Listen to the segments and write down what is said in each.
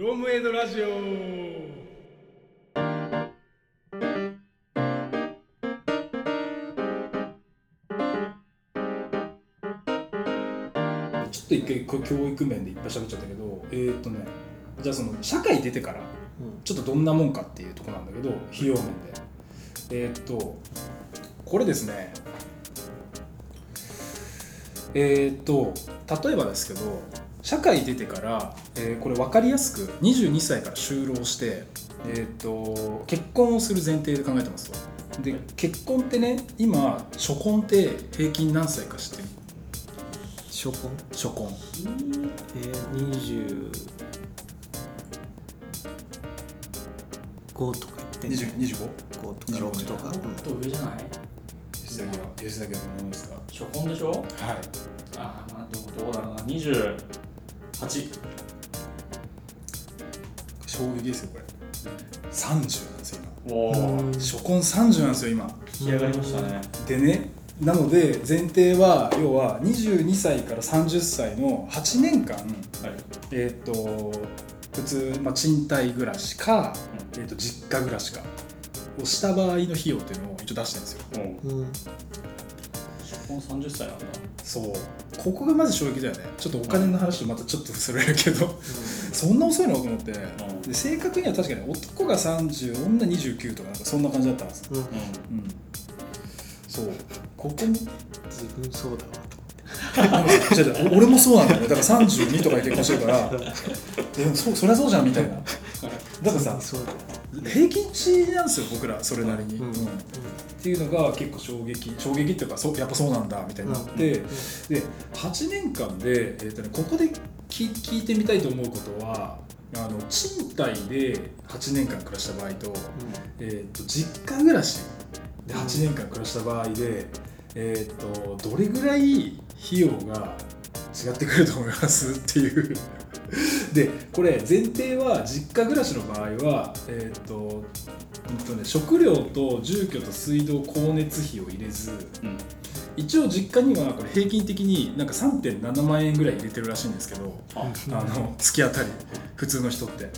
ロムエイドラジオ。ちょっと一回こう教育面でいっぱい喋っちゃったけどえーっとねじゃあその社会出てからちょっとどんなもんかっていうところなんだけど費用面で。えーっとこれですね。えーっと例えばですけど社会出てから、えーこれ分かりやすく22歳から就労して、えーっと結婚をする前提で考えてますと。で結婚ってね今初婚って平均何歳か知ってる？初婚？初婚。えー、25とか言ってんじゃない20 25 5とか。6とか、もっと上じゃない？吉崎は吉崎はどうですか？初婚でしょ？はい。ああまあどうどうだろうな28衝撃ですよこれ。30なんですよ今。初婚30なんですよ今。仕上がりましたね。でねなので前提は要は22歳から30歳の8年間はい。えっ、と普通、まあ、賃貸暮らしか、えー、と実家暮らしかをした場合の費用っていうのを一応出してるんですよ。うんうん初婚30歳なんだ。そう。ここがまず衝撃だよね。ちょっとお金の話とまたちょっとそれるけど。そんな遅いの？と思って、ん。で正確には確かに男が30女29とかなんかそんな感じだったんですよ、うん。うん。ううん、そう。ここも？自分そうだわと違う違うお俺もそうなんだよね。だから32とかで結婚してるから。でもそそりゃそうじゃんみたいな。だからさそうだよ平均値なんですよ僕らそれなりに、うん。うん。っていうのが結構衝撃衝撃っていうかそうやっぱそうなんだみたいになって、うんで8年間で、えーとね、ここで聞聞いてみたいと思うことはあの賃貸で8年間暮らした場合と,、えー、と実家暮らしで8年間暮らした場合で、えー、とどれぐらい費用が違ってくると思いますっていう。でこれ前提は実家暮らしの場合は、えーとうんとね、食料と住居と水道光熱費を入れずうん。一応実家にはこれ平均的になんか3.7万円ぐらい入れてるらしいんですけどあうん。あの月当たり普通の人って。っ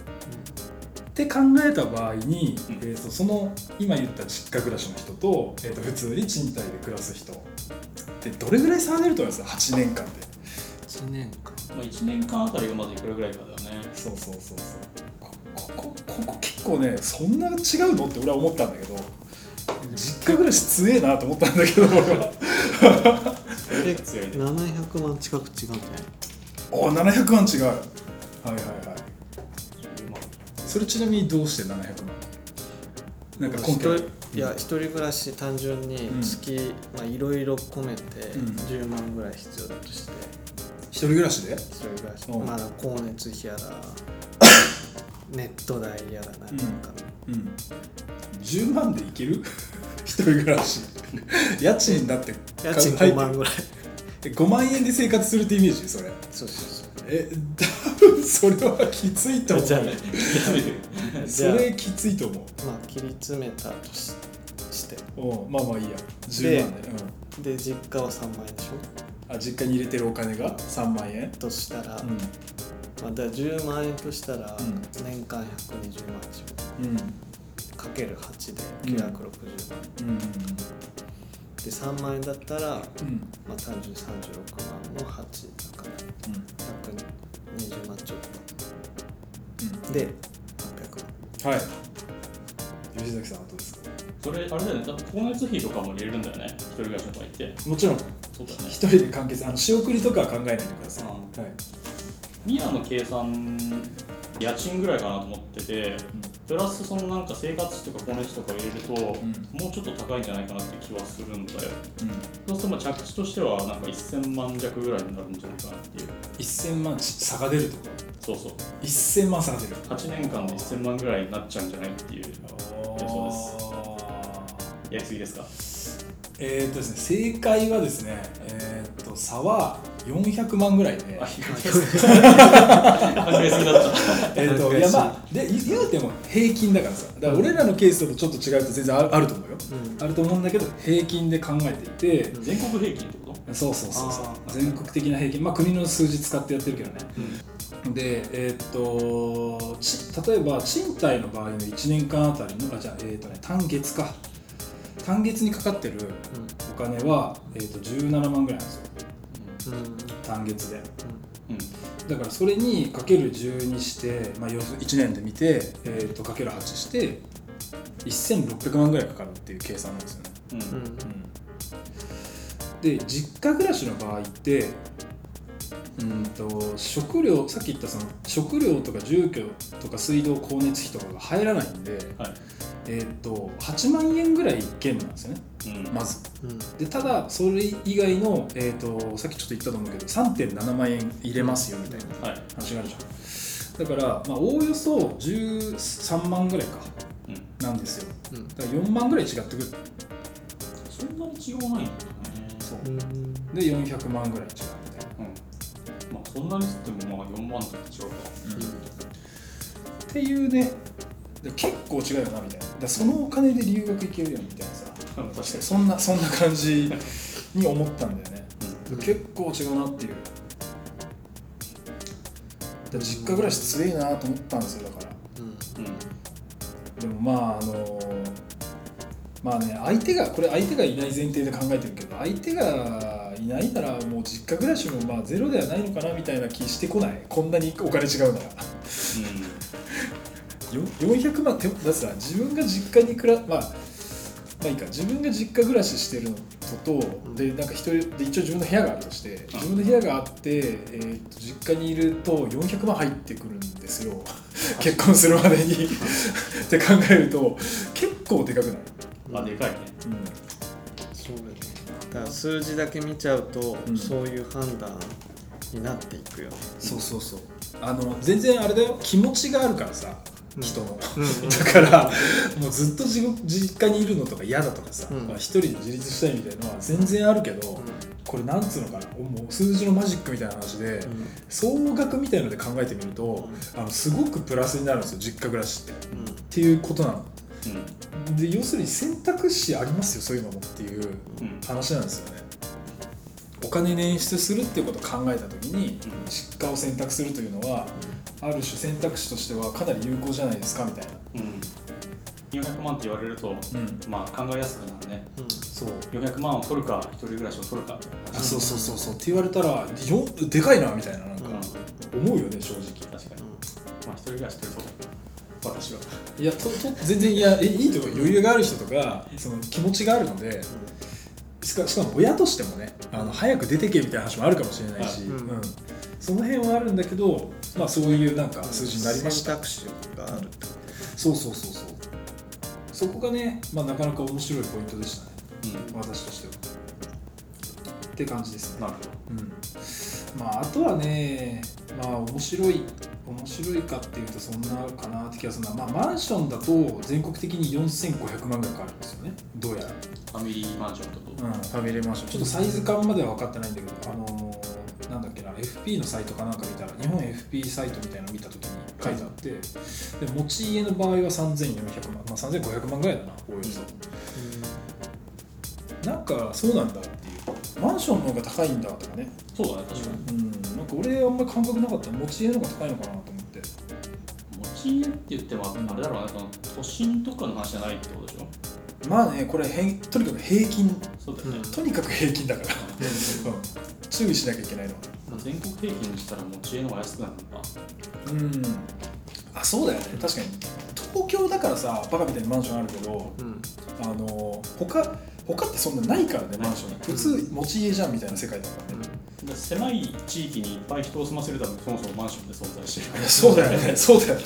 て考えた場合に、うん。えー、とその今言った実家暮らしの人と,、えー、と普通に賃貸で暮らす人ってどれぐらい差が出ると思います？8年間で。1年間。まあ、1年間あたりがまずいくらぐらいかだよね。そうそうそうそう。こここここ結構ねそんな違うのって俺は思ったんだけど実家暮らし強えなと思ったんだけど俺は。それで強いね。700万近く違うんじゃない？お700万違う。はいはいはい。10万それちなみにどうして700万？なんか根拠。いや一人暮らし単純にうん。月まあいろいろ込めてうん。10万ぐらい必要だとして一人暮らしで？一人暮らしうんまあ光熱費やら ネット代やらなんか。うん10万でいける？一人暮らし。家賃だって家賃はい5万ぐらい。え5万円で生活するってイメージ？それ。そうそうそう。え多分それはきついと思う。じゃあそれきついと思う。まあ切り詰めたとしして。おまあまあいいや。10万で、うん、で実家は3万円でしょ？あ実家に入れてるお金が？3万円？としたら、うまあ、だから10万円としたらうん。年間120万でしょん。かける8でうん。960万、うんで3万円だったら、まうん。あ、単純に36万の8だから120万ちょっと。で800万。はい。吉崎さんはどうですか？それあれだよね。多分光熱費とかも入れるんだよね。一人暮らしの場合って。もちろん。そうだよね。一人で完結。あの仕送りとかは考えないでください、うんはい。ミラの計算家賃ぐらいかなと思っててプラスそのなんか生活費とか光熱費とか入れると、ん。もうちょっと高いんじゃないかなって気はするんだよ。うん。そうするとまあ着地としてはなんか1000万弱ぐらいになるんじゃないかなっていう。1000万差が出るってこそうそう。と1000万差が出る。8年間で1000万ぐらいになっちゃうんじゃないっていうやりすぎですか？えーっとですね正解はですねえーっと差は400万ぐらいで。あ、考えす。ぎだった。えー、とい。やまあで言言うても平均だからさ。だから俺らのケースだとちょっと違うと全然あるあると思うよ、うん。あると思うんだけど平均で考えていて、全国平均ってこと？そうそうそうそう。あー。全国的な平均。まあ国の数字使ってやってるけどね。でえーっとち例えば賃貸の場合の1年間あたりのあじゃあ、えーとね、単月か単月にかかってるお金は、えー、と17万ぐらいなんですよ。単月で。うん。だからそれにかける10にして、まあ、要するに1年で見て、えー、とかける8して1600万ぐらいかかるっていう計算なんですよね、うん。うん。うん。で実家暮らしの場合ってうんと食料さっき言ったその食料とか住居とか水道光熱費とかが入らないんで、はいえー、と8万円ぐらい減なんですよね。うん。まず。うん。でただそれ以外の、えー、とさっきちょっと言ったと思うけど3.7万円入れますよみたいなはい。話があるじゃんだから、まあ、おおよそ13万ぐらいかうん。なんですよ。うん。だから4万ぐらい違ってくる。そんなに違わないんだね。そう。うん。で400万ぐらい違うみたいな。うん。まあそんなにつってもまあ4万とか違うか。っていうねで結構違うよなみたいな。だそのお金で留学行けるよみたいなさ。確かに。そんなそんな感じに思ったんだよね。うん。結構違うなっていう。実家暮らし強いなと思ったんですよだから。うん。うん。でもまああのまあね相手がこれ相手がいない前提で考えてるけど相手がいないならもう実家暮らしもまあゼロではないのかなみたいな気してこない。こんなにお金違うなら。よ400万ってだってさ自分が実家に暮らまあまあいいか自分が実家暮らししてるのととでなんか一人で一応自分の部屋があるとして自分の部屋があって、えーと実家にいると400万入ってくるんですよ。結婚するまでに。って考えると結構でかくない、うん。あでかいね。そうだね。だから数字だけ見ちゃうと、うん。そういう判断になっていくよね。そうそうそう。あの全然あれだよ。気持ちがあるからさ。うん人の、うんだからもうずっと実家にいるのとか嫌だとかさ、うん。まあ一人で自立したいみたいなのは全然あるけど、これなんつうのかなもう数字のマジックみたいな話で、総額みたいので考えてみると、あのすごくプラスになるんですよ実家暮らしって。っうん。うんていうことなの。うで要するに選択肢ありますよそういうのもっていううん。話なんですよね。お金捻出するっていうことを考えた時に実家を選択するというのはある種選択肢としてはかなり有効じゃないですかみたいな。うん。400万って言われるとうん、まあ考えやすくなるね。うん。そう。400万を取るか一人暮らしを取るか。あそうそうそうそう。って言われたらよでかいなみたいななんかうん。思うよね正直。確かに。まあ一人暮らし取ると。私は。いやとと全然いやえいいと思う余裕がある人とかその気持ちがあるのでしかしかも親としてもねあの早く出てけみたいな話もあるかもしれないし、はい。うん。その辺はあるんだけど、まあ、そういうなんか数字になりました。選択肢があるってこそうそうそうそう。そこがね、まあ、なかなか面白いポイントでしたね。うん。私としては。って感じですね。なるほうん。まああとはねまあ面白い面白いかっていうとそんなかなって気がするな、まあ、マンションだと全国的に4500万ぐらいかかるんですよね。どうやら、どファミリーマンションとうん、ファミリーマンション。ちょっとサイズ感までは分かってないんだけどあのーなんだっけな FP のサイトかなんか見たら日本 FP サイトみたいなの見た時に書いてあってで持ち家の場合は3400万、まあ、3500万ぐらいだなおおよそ、なんかそうなんだっていう。マンションの方が高いんだとかね。そうだね確かに。うん。なんか俺あんまり感覚なかった。持ち家の方が高いのかなと思って。持ち家って言ってもあれだろう都心とかの話じゃないってことでしょ？まあねこれへんとにかく平均。そうだよね、うんとにかく平均だから、うん、注意しなきゃいけないの。は全国平均にしたら持ち家の方が安くなるのか。うん。あそうだよね。確かに。東京だからさバカみたいにマンションあるけどうん。あの他他ってそんなないからねマンション。普通持ち家じゃんみたいな世界だからね、で狭い地域にいっぱい人を住ませるためにそもそもマンションで存在してるそうだよね。そうだよね。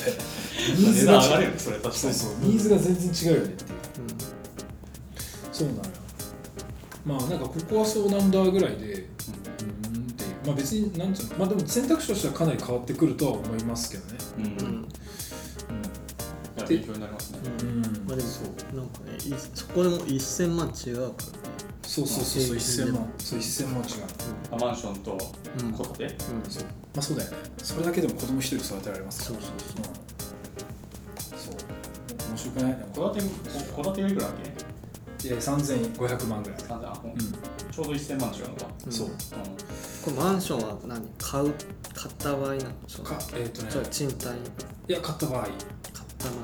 ニー値ズが段上がれるねそれ確かに。そうそう。ニーズが全然違うよね。っていうそうなのよ。まあなんかここはそうなんだぐらいでうーんまあ別になんつうのまあでも選択肢としてはかなり変わってくるとは思いますけどね。うん、うん。勉強になりますね。うん、まあでもそうなんかねいそこでも1000万違うから。ねそうそうそうそうまあ1000万そう1000万違う。あマンションとうん戸建て？うん。うんそう。まあそうだよね。それだけでも子供一人育てられますから。そうそうう。ん。そう。面白くない？戸建て戸建てがいくらだっけ？いや3500万ぐらい。うん。ちょうど1000万違うのか。うんそう。うこれマンションは何？買う買った場合なのそのかえっ、とね。じゃあ賃貸。いや買った場合、買った場合、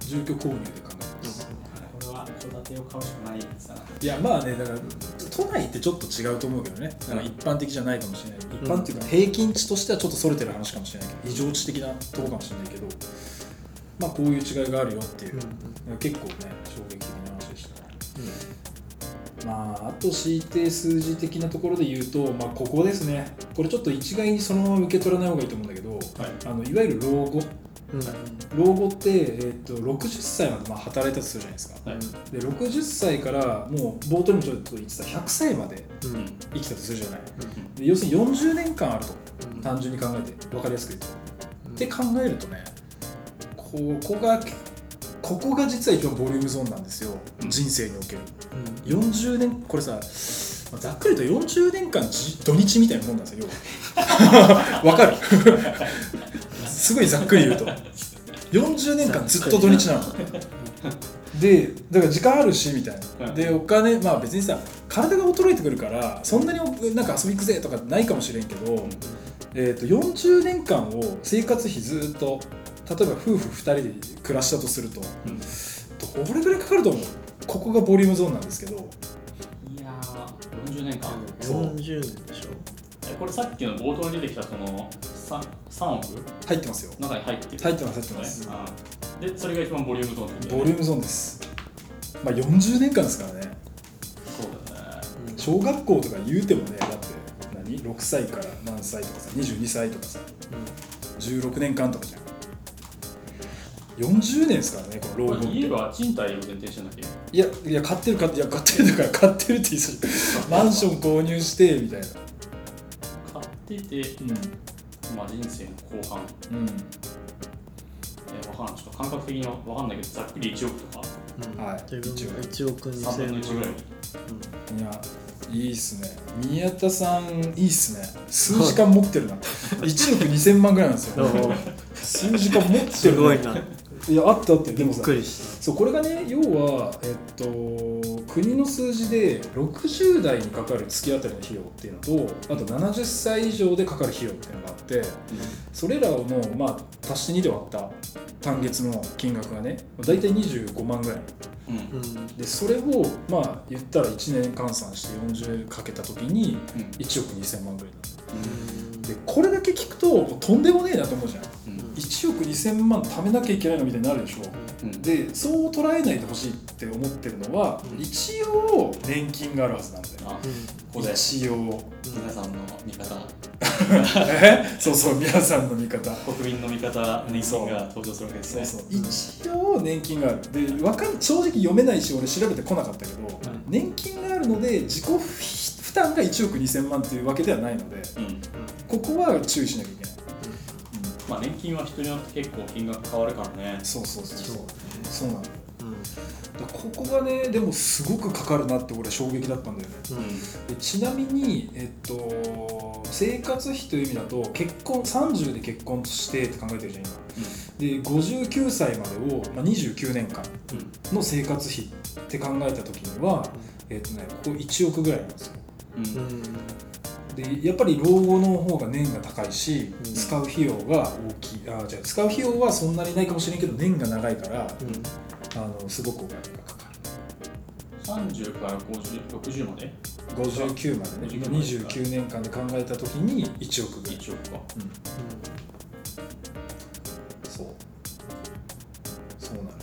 住居購入で考えてます、これは戸建てを買うしかないさ。いやまあねだから都内ってちょっと違うと思うけどね。だから一般的じゃないかもしれない、一般っていうか平均値としてはちょっとそれてる話かもしれないけど異常値的なところかもしれないけどまあこういう違いがあるよっていう、結構ね衝撃的な話でしたまああと強いて数字的なところで言うとまあここですね。これちょっと一概にそのまま受け取らない方がいいと思うんだけど、はい。あのいわゆる老後。うん。老後って、えー、と60歳までまあ働いたとするじゃないですか。はい。で60歳からもう冒頭にもちょっと言ってた100歳までうん。うん生きたとするじゃない。で要するに40年間あるとうん。単純に考えて分かりやすく言うと、うん。って考えるとねここがここが実は一番ボリュームゾーンなんですよ、うん。人生における。40年これさまあざっくりと40年間じ土日みたいなもんなんですよ わかる？すごいざっくり言うと。40年間ずっと土日なの。でだから時間あるしみたいな、うん。でお金まあ別にさ体が衰えてくるからそんなになんか遊び行くぜとかないかもしれんけど、えー、と40年間を生活費ずっと例えば夫婦2人で暮らしたとするとうん。どれぐらいかかると思う？ここがボリュームゾーンなんですけど。いやー40年間。そう40年でしょ。えこれさっきの冒頭に出てきたその 3, 3億？入ってますよ。中に入ってる。入ってます入ってます。でそれが一番ボリュームゾーンってことボリュームゾーンです。まあ40年間ですからね。そうだよね。小学校とか言うてもねだって何？6歳から何歳とかさ22歳とかさ16年間とかじゃん40年ですからねこの老後って。家は賃貸を前提してんだっけい。やいや買ってる買ってるいや買ってるだから 買ってるって言いそう マンション購入してみたいな。買ってて、うん。まあ、人生の後半。うん。えわからんちょっと感覚的にはわかんないけどざっくり1億とか？うん。はい。自分が1億。3分の2000 1ぐらい。万いやいいっすね。宮田さんいいっすね。数時間持ってるな。1億2000万ぐらいなんですよ。うん数時間持ってるすごいないやあったあってでびっもさくりした。そうこれがね要は、えっと、国の数字で60代にかかる月当たりの費用っていうのとあと70歳以上でかかる費用っていうのがあってそれらの、まあ、足して2で割った単月の金額がね大体25万ぐらい。うん。うんうんでそれをまあ言ったら1年換算して40かけた時にうん。1億2000万ぐらいうん。でこれだけ聞くととんでもねえなと思うじゃん。うん1億2000万貯めなきゃいけないのみたいになるでしょ。うん。でそう捉えないでほしいって思ってるのは、うん。一応年金があるはずなんだよ。あうん。ここで。一応。皆さんの味方。え？そうそう皆さんの味方。国民の味方年金が登場するわけですそうねそう。一応年金がある。でわかん正直読めないし俺調べてこなかったけど、年金があるので自己負担が1億2000万っていうわけではないのでうん。ここは注意しなきゃいけない、まあ年金は人によって結構金額変わるからね。そうそうそうそう。そうなの。うんここがねでもすごくかかるなって俺衝撃だったんだよね。うん。でちなみに、えっと、生活費という意味だと結婚30で結婚してって考えてるじゃん今。で59歳までを、まあ、29年間うんの生活費って考えた時には、えっとね、ここ1億ぐらいなんですよ。うん。ううんんでやっぱり老後の方が年が高いし、うん。使う費用が大きい。あじゃあ使う費用はそんなにないかもしれんけど年が長いから、あのすごくお金がかか30から50 60まで？る59までね。59まで。29年間で考えた時に1億ぐらい、1億か。うん、そう。そうなの。よ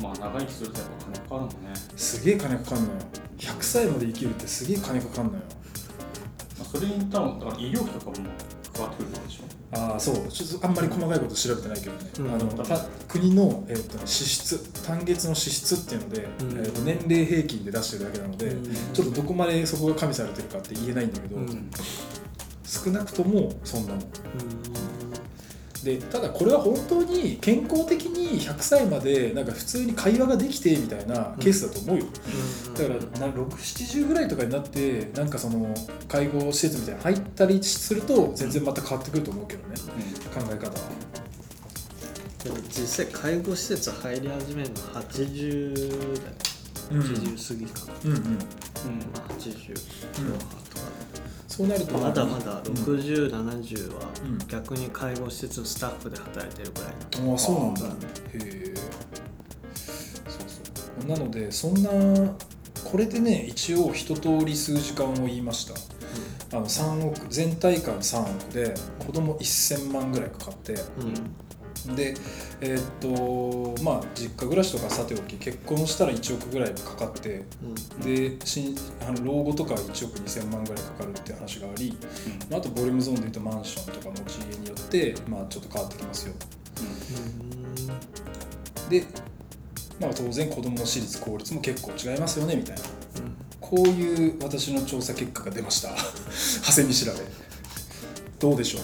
まあ長生きするとやっぱ金かかるもんね、すげえ金かかんのよ。100歳まで生きるってすげえ金かかんのよ。まあ、それに多分だから医療費とかも関わってくるでしょ？ああそう。ちょっとあんまり細かいこと調べてないけどね、うん。あのた国の、えーとね支出単月の支出っていうので、うん。えーと年齢平均で出してるだけなので、うん。ちょっとどこまでそこが加味されてるかって言えないんだけど、うん。少なくともそんなもん。うんでただこれは本当に健康的に100歳までなんか普通に会話ができてみたいなケースだと思うよ、だからな670ぐらいとかになってなんかその介護施設みたいなの入ったりすると全然また変わってくると思うけどね、考え方は。でも実際介護施設入り始めるの80代うん80過ぎかな、うんうん。うんまあ80とかそそうなるとまだまだうん。6070はうん。逆に介護施設のスタッフで働いてるぐらいの。ああそうなんだ。うん。へえ。そうそう。なのでそんなこれでね一応一通り数時間を言いました。あの3億全体感3億で子供1000万ぐらいかかってうんでえーっとまあ実家暮らしとかさておき結婚したら1億ぐらいかかってうん。でしあの老後とかは1億2000万ぐらいかかるっていう話があり、まああとボリュームゾーンでいうとマンションとか持ち家によって、まあ、ちょっと変わってきますよ。で、まあ、当然子どもの私立公立も結構違いますよねみたいな。こういう私の調査結果が出ました。長谷見調べ。どうでしょう？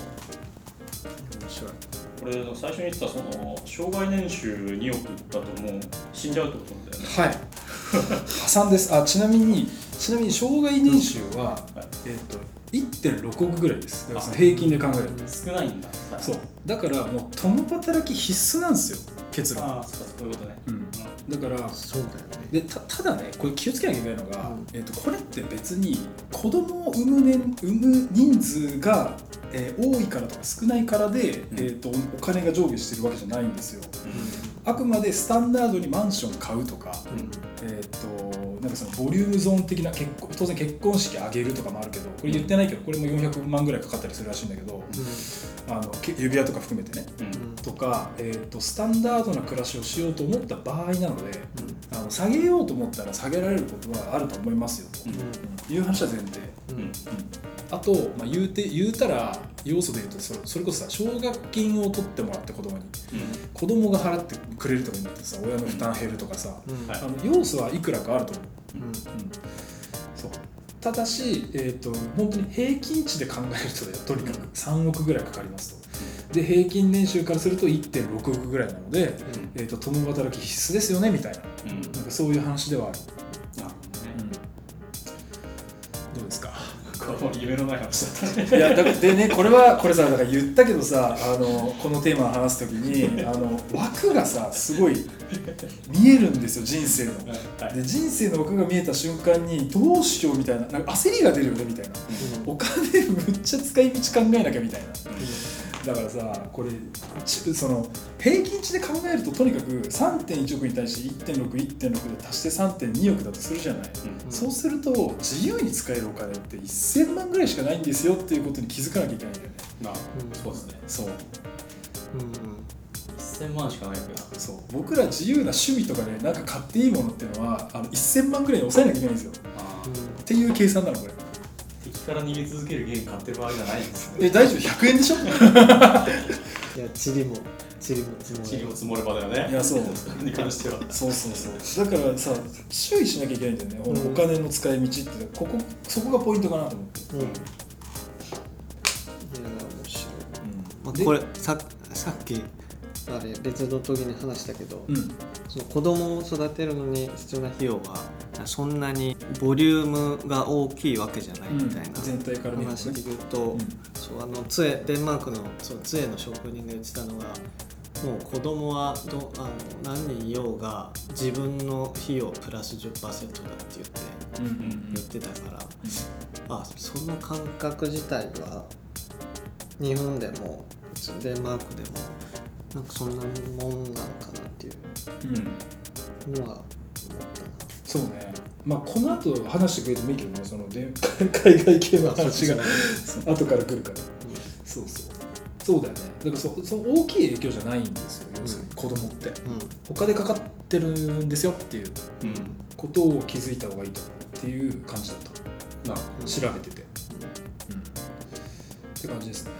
これ最初に言ってたその障害年収2億だともう死んじゃうってことだよね。はい。破産です。あちなみにちなみに障害年収は、はい。えっと1.6億ぐらいです。だから平均で考えると。少ないんだ。そう。だからもう共働き必須なんですよ結論、ああそういうことね。うん、だからそうだよね。でたただねこれ気をつけなきゃいけないのが、うん。えっとこれって別に子供を産む,、ね、産む人数が、えー多いからとか少ないからで、えっとお金が上下してるわけじゃないんですよ。あくまでスタンダードにマンション買うとか、えっとなんかそのボリュームゾーン的な結婚当然結婚式挙げるとかもあるけどこれ言ってないけどこれも400万ぐらいかかったりするらしいんだけどあのけ指輪とか含めてね。うん。うんとか、えー、とスタンダードな暮らしをしようと思った場合なのであの下げようと思ったら下げられることはあると思いますよという話は前提、うん。あと、まあ、言うて言うたら要素で言うとそそれこそさ奨学金を取ってもらって子供に子供が払ってくれるとかになってさ親の負担減るとかさ、はい。あの要素はいくらかあると思う、うん、そう。ただし、えー、と本当に平均値で考えるととにかく3億ぐらいかかりますと。で平均年収からすると1.6億ぐらいなので、えー、と共働き必須ですよねみたいな。うん。なんかそういう話ではある、どうですか？これ夢のない話だったね。いやだでねこれはこれさだから言ったけどさあのこのテーマを話す時に あの枠がさすごい見えるんですよ人生の。はい。で人生の枠が見えた瞬間にどうしようみたいななんか焦りが出るよねみたいな。お金むっちゃ使い道考えなきゃみたいなだからさこれちその平均値で考えるととにかく3.1億に対して1.61.6で足して3.2億だとするじゃない、そうすると自由に使えるお金って1000万ぐらいしかないんですよっていうことに気づかなきゃいけないんだよね。まあそうですねそう。1000万しかないわけだそう。僕ら自由な趣味とかでなんか買っていいものっていうのはあの1000万ぐらいに抑えなきゃいけないんですよ。っていう計算なのこれ敵から逃げ続けるゲーム買ってる場合じゃないんですえ大丈夫？100円でしょ？いやチリもチリも積も。チリを積もればだよね。いやそう。に関しては。そうそうそう。だからさ注意しなきゃいけないんだよね、うん。お金の使い道って。ここそこがポイントかなと思って、うん。いや面白い。まあ、でこれささっきあれ別の時に話したけど、うん。その子供を育てるのに必要な費用はそんなにボリュームが大きいわけじゃないみたいな全体から見る話で言うと、うん。そうあの杖デンマークのそう杖の職人が言ってたのがもう子供はどあの何人いようが自分の費用プラス10%だって言ってうんうん言ってたから、あその感覚自体は日本でもデンマークでもなんかそんなもんなのかなっていううん。うんのは思ったそうねまあこの後話してくれてもいいけどねそので 海外系のな。話が。後から来るから。そうそう。そうだよね。だからそその大きい影響じゃないんですよ要するに子供って。うん。他でかかってるんですよっていううん。ことを気づいた方がいいと思うっていう感じだった。なるうん。調べてて、うん、って感じですね。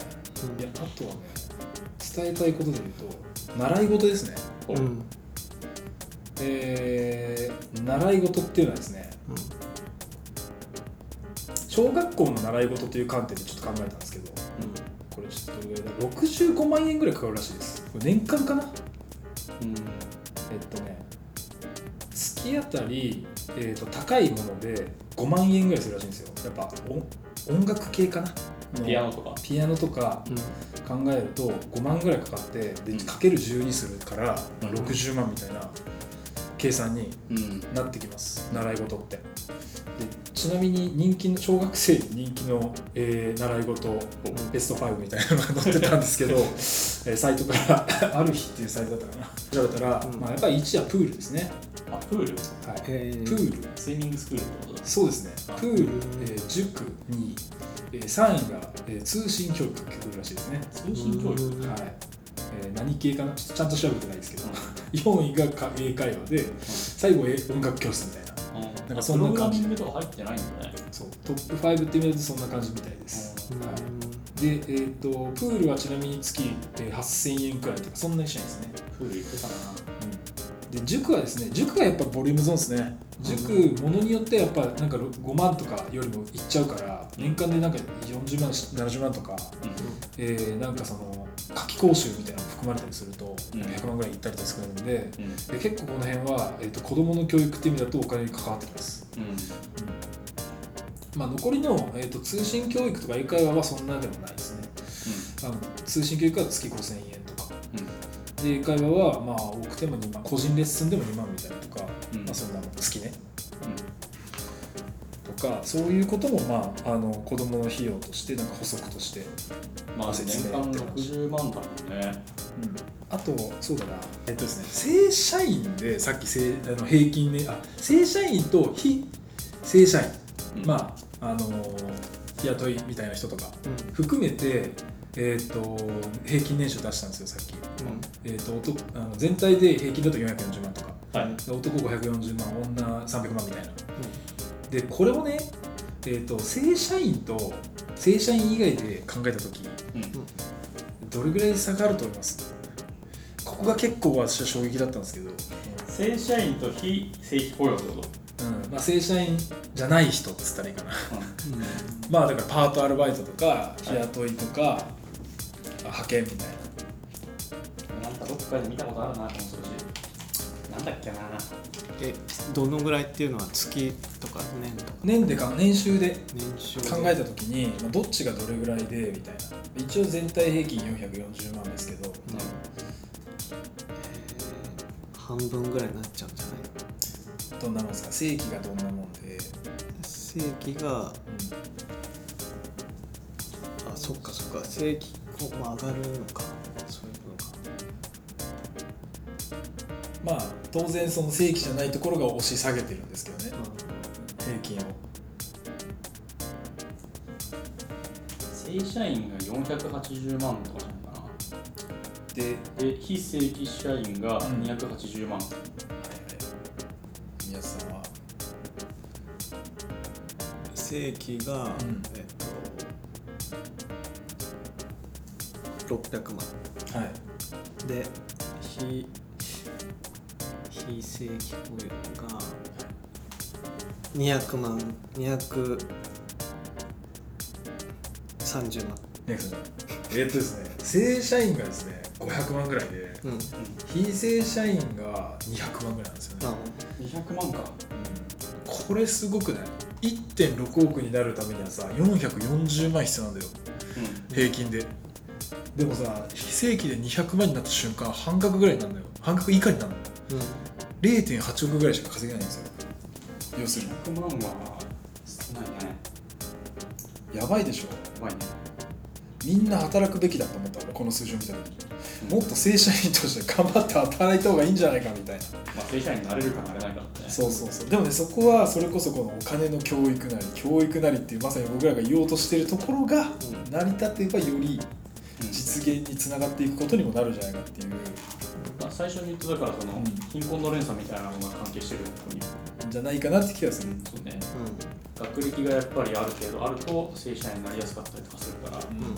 うん。いやあとはね伝えたいことで言うと習い事ですね。うんえー習い事っていうのはですね小学校の習い事という観点でちょっと考えたんですけどこれちょっとどれぐらいだ65万円ぐらいかかるらしいです。これ年間かな？うん。えっとね月当たり、えー、と高いもので5万円ぐらいするらしいんですよ。やっぱ音音楽系かな？のピアノとか。ピアノとか考えると5万ぐらいかかってでかける10にするから、まあ、60万みたいな計算にうんなってきます。習い事って。でちちなみに人気の小学生に人気の、えー習い事ベスト5みたいなのが載ってたんですけど、えーサイトから ある日っていうサイトだったかな。調べたら、うん。まあ、やっぱり1位はプールですね、あプール？はい。えー。プール。スイミングスクールってことだ。そうですね。あ。プール、えー塾に、えー3位が、えー通信教育が来るらしいですね、通信教育？うんはい。えー何系かな？ちょっとちゃんと調べてないですけど、4位がか英会話で最後え音楽教室みたいな。なんかそんな感じ。ミングとか入ってないんだね。そう。トップ5って見るとそんな感じみたいです、うん。はい。で、えー、とプールはちなみに月、えー8000円くらいとかそんなにしないですね、プール行ってたな。で塾はですね塾はやっぱボリュームゾーンですね。塾ものによってはやっぱなんか5万とかよりもいっちゃうから年間でなんか40万70万とか、えーなんかその夏期講習みたいなの含まれたりするとうん。100万ぐらいいったりとかするんでうん。うんで結構この辺は、えー、と子どもの教育って意味だとお金に関わってきます。まあ、残りの、えー、と通信教育とか英会話はそんなでもないですね。あの通信教育は月5000円とか。うん。で英会話はまあ多くても2万個人レッスンでも2万みたいなとか、うん。まあ、そんなの月ねとかそういうことも、まあ、あの子どもの費用としてなんか補足として、うんまあ年間60万だもんね。あとそうだな。えっとですね正社員でさっき正あの平均ねあ正社員と非正社員、うん。まああの日雇いみたいな人とか。含めて、えー、と平均年収出したんですよさっき、えー、と男あの全体で平均だと440万とか。はい。で男540万女300万みたいなでこれをね、えー、と正社員と正社員以外で考えた時うん。どれぐらい差があると思います？ここが結構私は衝撃だったんですけど、正社員と非正規雇用ってこと？うん。まあ、正社員じゃない人っつったらいいかな。う まあだからパートアルバイトとか日雇いとか、あ派遣みたいな。なんかどっかで見たことあるななんだっけな。えどのぐらいっていうのは月とか年とか？年でか年収で年収考えた時に、まあ、どっちがどれぐらいでみたいな。一応全体平均440万ですけど、半分ぐらいになっちゃうんじゃない？どんなもんですか？正規がどんなもんで、正規があそっかそっか。正規こう、まあ、上がるのか。そういうのか。まあ当然その正規じゃないところが押し下げてるんですけどね。平均を。正社員が480万とかじゃないかで、な。で非正規社員が280万、宮津さんは。正規が、ん。えっと600万。はい。で非非正規雇用が200万230万。えーっとですね正社員がですね500万ぐらいでうん。非正社員が200万ぐらいなんですよね、あ200万か。これすごくない？1.6億になるためにはさ440万必要なんだよ。う平均で。でもさ非正規で200万になった瞬間半額ぐらいになるのよ。半額以下になるの。うん0.8億ぐらいしか稼げないんですよ。要するん100万は少ないね。にやばいでしょ。やばいねみんな働くべきだと思った俺この数字を見た時に。もっと正社員として頑張って働いた方がいいんじゃないかみたいな。まあ正社員になれるかなれないかってね。そうそうそう。でもねそこはそれこそこのお金の教育なり教育なりっていうまさに僕らが言おうとしてるところが成り立てばよりうん。実現につながっていくことにもなるんじゃないかっていう。まあ最初に言ってたからその、うん。貧困の連鎖みたいなのが関係してるのに。じゃないかなって気がする、そうね。う学歴がやっぱりある程度あると正社員になりやすかったりとかするから、んうん。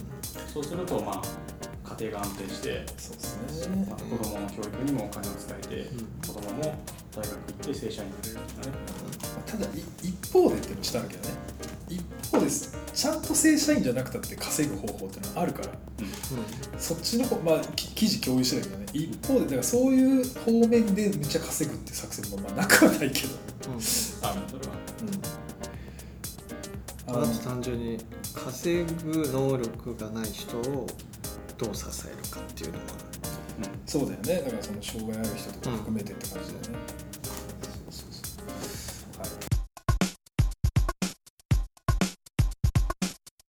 そうするとまあ家庭が安定して、そうですね。まあ、子供の教育にもお金を使えて、うん。子供も大学行って正社員になれるとかね。ただい一方でってのしたんだけどね。一方です。ちゃんと正社員じゃなくたって稼ぐ方法っていうのはあるから。そっちの方まあき記事共有してたけどね。一方でだからそういう方面でめっちゃ稼ぐって作戦もまあなくはないけど、うん。うん。あそれはあのあと単純に稼ぐ能力がない人をどう支えるかっていうのは。そうだよね。だからその障害ある人とか含めてって感じだよね、